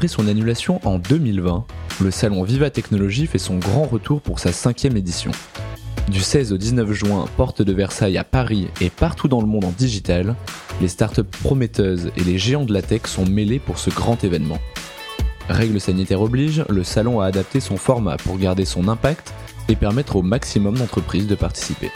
Après son annulation en 2020, le salon Viva Technologie fait son grand retour pour sa cinquième édition. Du 16 au 19 juin, porte de Versailles à Paris et partout dans le monde en digital, les startups prometteuses et les géants de la tech sont mêlés pour ce grand événement. Règles sanitaires oblige, le salon a adapté son format pour garder son impact et permettre au maximum d'entreprises de participer.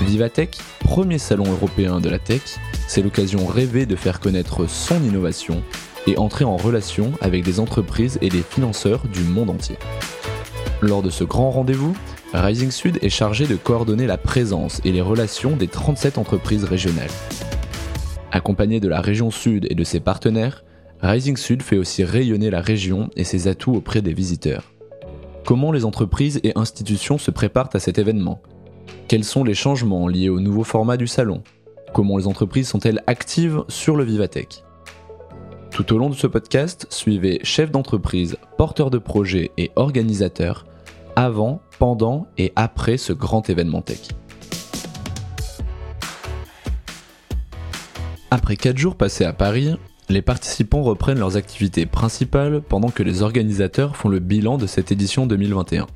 Vivatech, premier salon européen de la tech, c'est l'occasion rêvée de faire connaître son innovation et entrer en relation avec des entreprises et des financeurs du monde entier. Lors de ce grand rendez-vous, Rising Sud est chargé de coordonner la présence et les relations des 37 entreprises régionales. Accompagné de la région Sud et de ses partenaires, Rising Sud fait aussi rayonner la région et ses atouts auprès des visiteurs. Comment les entreprises et institutions se préparent à cet événement? Quels sont les changements liés au nouveau format du salon? Comment les entreprises sont-elles actives sur le Vivatech? Tout au long de ce podcast, suivez chefs d'entreprise, porteurs de projets et organisateurs avant, pendant et après ce grand événement tech. Après 4 jours passés à Paris, les participants reprennent leurs activités principales pendant que les organisateurs font le bilan de cette édition 2021.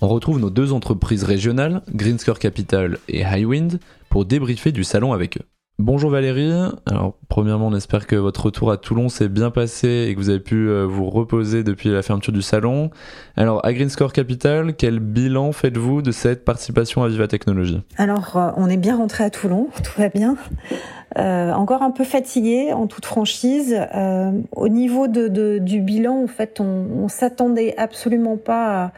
On retrouve nos deux entreprises régionales, Greenscore Capital et Highwind, pour débriefer du salon avec eux. Bonjour Valérie, alors premièrement on espère que votre retour à Toulon s'est bien passé et que vous avez pu euh, vous reposer depuis la fermeture du salon. Alors à Greenscore Capital, quel bilan faites-vous de cette participation à Viva Technologie? Alors euh, on est bien rentré à Toulon, tout va bien. Euh, encore un peu fatigué en toute franchise. au niveau du bilan, en fait, on, on s'attendait absolument pas à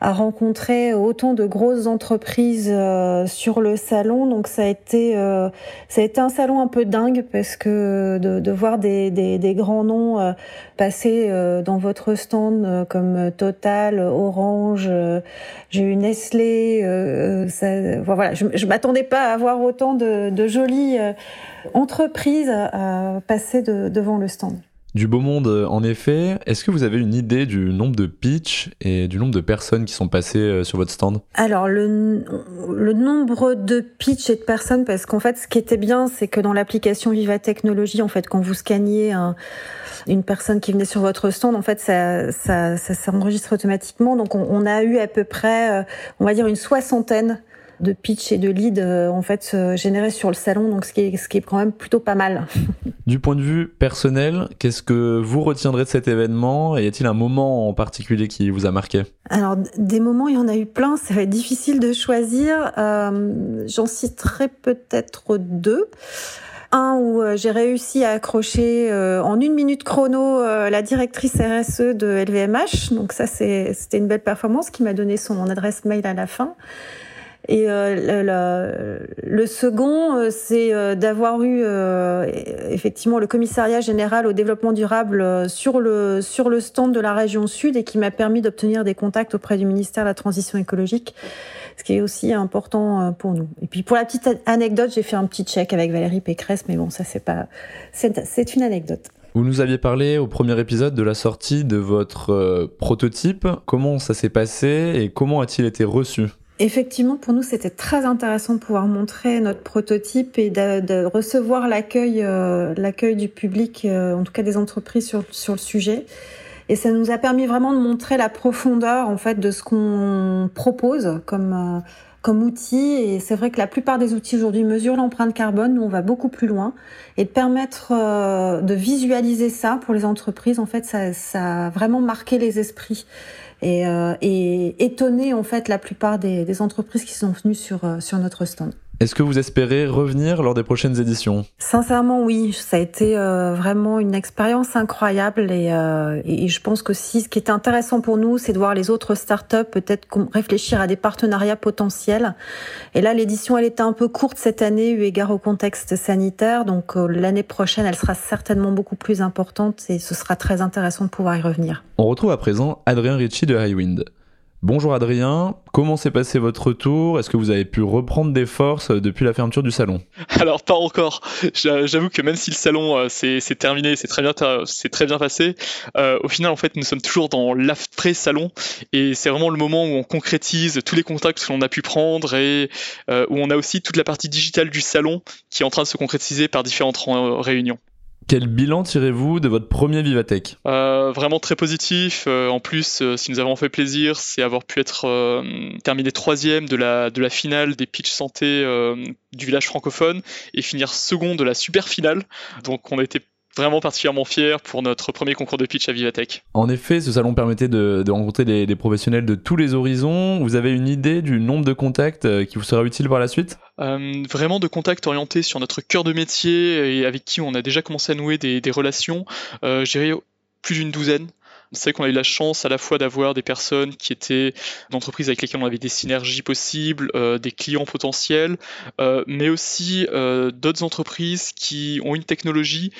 à rencontrer autant de grosses entreprises euh, sur le salon. Donc ça a été euh, ça a été un salon un peu dingue parce que de, voir des, des, grands noms euh, passer dans votre stand comme Total, Orange, j'ai eu Nestlé. Voilà, je, m'attendais pas à voir autant de, jolies entreprises passer de, devant le stand. Du beau monde, euh, en effet. Est-ce que vous avez une idée du nombre de pitch et du nombre de personnes qui sont passées euh, sur votre stand? Alors, le, nombre de pitch et de personnes, parce qu'en fait, ce qui était bien, c'est que dans l'application Viva Technologie, en fait, quand vous scanniez une personne qui venait sur votre stand, en fait, ça s'enregistre automatiquement. Donc, on, on, a eu à peu près, euh, on va dire, une soixantaine de pitch et de lead euh, en fait générés sur le salon, donc ce qui est, ce qui est quand même plutôt pas mal. Du point de vue personnel, qu'est-ce que vous retiendrez de cet événement Et y a-t-il un moment en particulier qui vous a marqué? Alors des moments, il y en a eu plein. Ça va être difficile de choisir. Euh, J'en citerai peut-être deux. Un où euh, j'ai réussi à accrocher euh, en une minute chrono la directrice RSE de LVMH. Donc ça, c'était une belle performance qui m'a donné son adresse mail à la fin. Et euh, le, second, euh, c'est euh, d'avoir eu effectivement le commissariat général au développement durable sur le sur le stand de la région Sud et qui m'a permis d'obtenir des contacts auprès du ministère de la Transition écologique, ce qui est aussi important pour nous. Et puis pour la petite anecdote, j'ai fait un petit check avec Valérie Pécresse, mais bon, ça c'est pas, c'est une anecdote. Vous nous aviez parlé au premier épisode de la sortie de votre prototype. Comment ça s'est passé et comment a-t-il été reçu? Effectivement, pour nous, c'était très intéressant de pouvoir montrer notre prototype et de, recevoir l'accueil, euh, l'accueil du public, euh, en tout cas des entreprises sur, sur le sujet. Et ça nous a permis vraiment de montrer la profondeur, en fait, de ce qu'on propose comme, euh, comme outil. Et c'est vrai que la plupart des outils aujourd'hui mesurent l'empreinte carbone. Nous, on va beaucoup plus loin. Et de permettre de visualiser ça pour les entreprises, en fait, ça, ça a vraiment marqué les esprits et, euh, et étonner en fait la plupart des, des entreprises qui sont venues sur, euh, sur notre stand. Est-ce que vous espérez revenir lors des prochaines éditions? Sincèrement, oui. Ça a été euh, vraiment une expérience incroyable et, euh, et, je pense que si ce qui est intéressant pour nous, c'est de voir les autres startups peut-être réfléchir à des partenariats potentiels. Et là, l'édition, elle était un peu courte cette année eu égard au contexte sanitaire. Donc euh, l'année prochaine, elle sera certainement beaucoup plus importante et ce sera très intéressant de pouvoir y revenir. On retrouve à présent Adrien Ritchie de Highwind. Bonjour Adrien, comment s'est passé votre retour? Est-ce que vous avez pu reprendre des forces euh, depuis la fermeture du salon? Alors pas encore. J'avoue que même si le salon euh, s'est terminé, c'est très bien, très bien passé. Euh, au final, en fait, nous sommes toujours dans l'après salon et c'est vraiment le moment où on concrétise tous les contacts que l'on a pu prendre et où on a aussi toute la partie digitale du salon qui est en train de se concrétiser par différentes réunions. Quel bilan tirez-vous de votre premier Vivatech? Euh, Vraiment très positif. Euh, en plus, euh, ce qui nous a vraiment fait plaisir, c'est avoir pu être terminé troisième de la, de la finale des pitch santé du village francophone et finir second de la super finale. Donc on été vraiment particulièrement fier pour notre premier concours de pitch à Vivatech. En effet, ce salon permettait de, rencontrer des, professionnels de tous les horizons. Vous avez une idée du nombre de contacts euh, qui vous sera utile par la suite? Euh, Vraiment de contacts orientés sur notre cœur de métier et avec qui on a déjà commencé à nouer des, relations. Euh, J'ai plus d'une douzaine c'est qu'on a eu la chance à la fois d'avoir des personnes qui étaient d'entreprises avec lesquelles on avait des synergies possibles, euh, des clients potentiels, euh, mais aussi euh, d'autres entreprises qui ont une technologie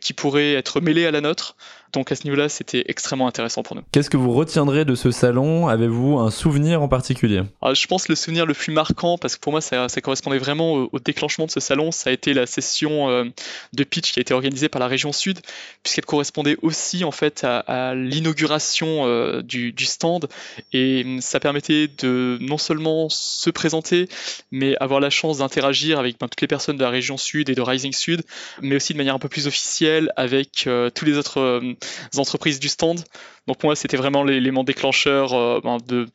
qui pourrait être mêlée à la nôtre. Donc à ce niveau-là, c'était extrêmement intéressant pour nous. Qu'est-ce que vous retiendrez de ce salon? Avez-vous un souvenir en particulier? Ah, Je pense que le souvenir le plus marquant, parce que pour moi ça, correspondait vraiment au, déclenchement de ce salon, ça a été la session euh, de pitch qui a été organisée par la région Sud, puisqu'elle correspondait aussi en fait à, l'inauguration euh, du, stand, et hum, ça permettait de non seulement se présenter, mais avoir la chance d'interagir avec ben, toutes les personnes de la région Sud et de Rising Sud, mais aussi de manière un peu plus officielle avec euh, tous les autres entreprises du stand. Donc pour moi, c'était vraiment l'élément déclencheur euh, ben, de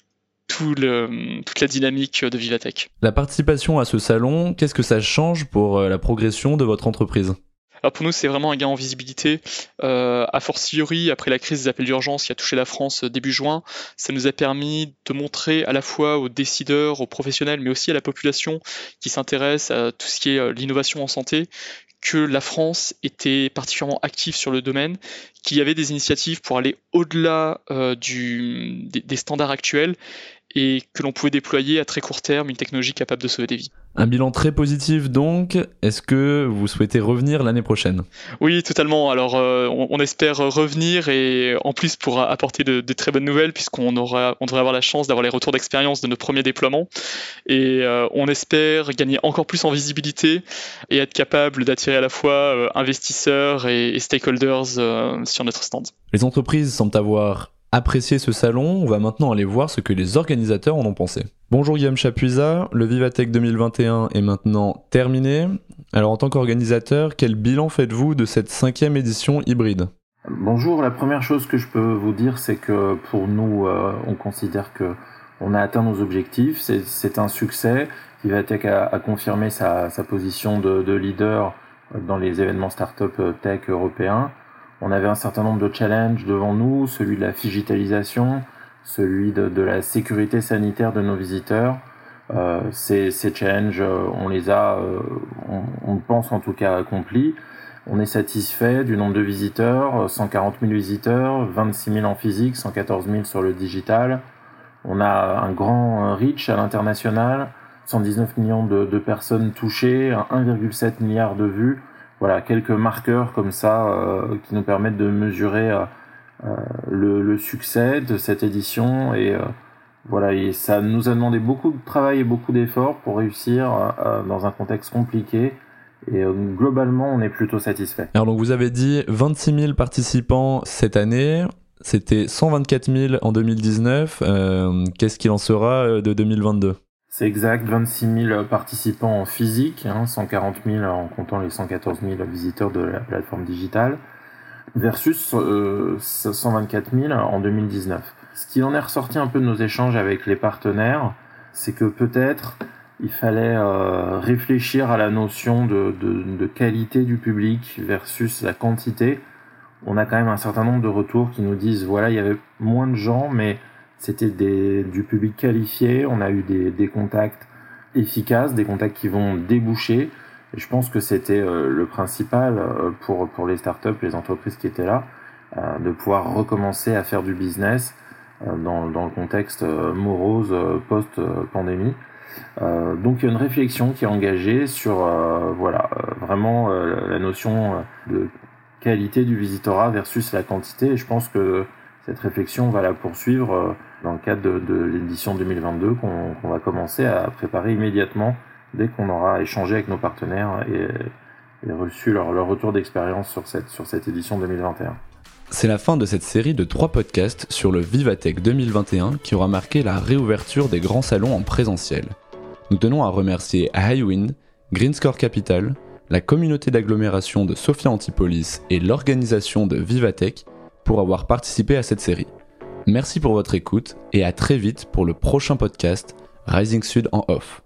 toute la dynamique de Vivatech. La participation à ce salon, qu'est-ce que ça change pour euh, la progression de votre entreprise? Alors pour nous, c'est vraiment un gain en visibilité. Euh, a fortiori, après la crise des appels d'urgence qui a touché la France début juin, ça nous a permis de montrer à la fois aux décideurs, aux professionnels, mais aussi à la population qui s'intéresse à tout ce qui est l'innovation en santé, que la France était particulièrement active sur le domaine, qu'il y avait des initiatives pour aller au-delà euh, des, standards actuels et que l'on pouvait déployer à très court terme une technologie capable de sauver des vies. Un bilan très positif donc. Est-ce que vous souhaitez revenir l'année prochaine? Oui, totalement. Alors euh, on, espère revenir et en plus pour apporter de, très bonnes nouvelles puisqu'on aura, on devrait avoir la chance d'avoir les retours d'expérience de nos premiers déploiements et euh, on espère gagner encore plus en visibilité et être capable d'attirer à la fois euh, investisseurs et stakeholders sur notre stand. Les entreprises semblent avoir apprécié ce salon, on va maintenant aller voir ce que les organisateurs en ont pensé. Bonjour Guillaume Chapuisat, le Vivatech 2021 est maintenant terminé. Alors en tant qu'organisateur, quel bilan faites-vous de cette cinquième édition hybride? Bonjour, la première chose que je peux vous dire, c'est que pour nous, euh, on considère que on a atteint nos objectifs, c'est un succès. Vivatech a, confirmé sa, position de, de, leader dans les événements startup tech européens. On avait un certain nombre de challenges devant nous, celui de la digitalisation, celui de, la sécurité sanitaire de nos visiteurs. Euh, ces, challenges, euh, on les a, euh, on, pense en tout cas accomplis. On est satisfait du nombre de visiteurs, 140 000 visiteurs, 26 000 en physique, 114 000 sur le digital. On a un grand reach à l'international, 119 millions de, de personnes touchées, 1,7 milliard de vues voilà, quelques marqueurs comme ça euh, qui nous permettent de mesurer euh, euh, le, succès de cette édition et voilà, et ça nous a demandé beaucoup de travail et beaucoup d'efforts pour réussir dans un contexte compliqué. Et globalement, on est plutôt satisfait. Alors donc vous avez dit 26 000 participants cette année. C'était 124 000 en 2019. Qu'est-ce qu'il en sera de 2022 c'est exact, 26 000 participants en physique, 140 hein, 000 en comptant les 114 000 visiteurs de la plateforme digitale, versus 124 euh, 000 en 2019. Ce qui en est ressorti un peu de nos échanges avec les partenaires, c'est que peut-être il fallait euh, réfléchir à la notion de, qualité du public versus la quantité. On a quand même un certain nombre de retours qui nous disent voilà, il y avait moins de gens, mais c'était du public qualifié, on a eu des, contacts efficaces, des contacts qui vont déboucher. Je pense que c'était euh, le principal euh, pour, pour les startups, les entreprises qui étaient là, euh, de pouvoir recommencer à faire du business dans, dans le contexte morose post-pandémie. donc il y a une réflexion qui est engagée sur voilà vraiment la notion de qualité du visitorat versus la quantité. Et je pense que cette réflexion, on va la poursuivre euh, dans le cadre de, l'édition 2022 qu'on va commencer à préparer immédiatement dès qu'on aura échangé avec nos partenaires et, reçu leur, retour d'expérience sur cette, sur cette édition 2021. C'est la fin de cette série de trois podcasts sur le Vivatech 2021 qui aura marqué la réouverture des grands salons en présentiel. Nous tenons à remercier Highwind, Greenscore Capital, la communauté d'agglomération de Sophia Antipolis et l'organisation de Vivatech pour avoir participé à cette série. Merci pour votre écoute et à très vite pour le prochain podcast Rising Sud en off.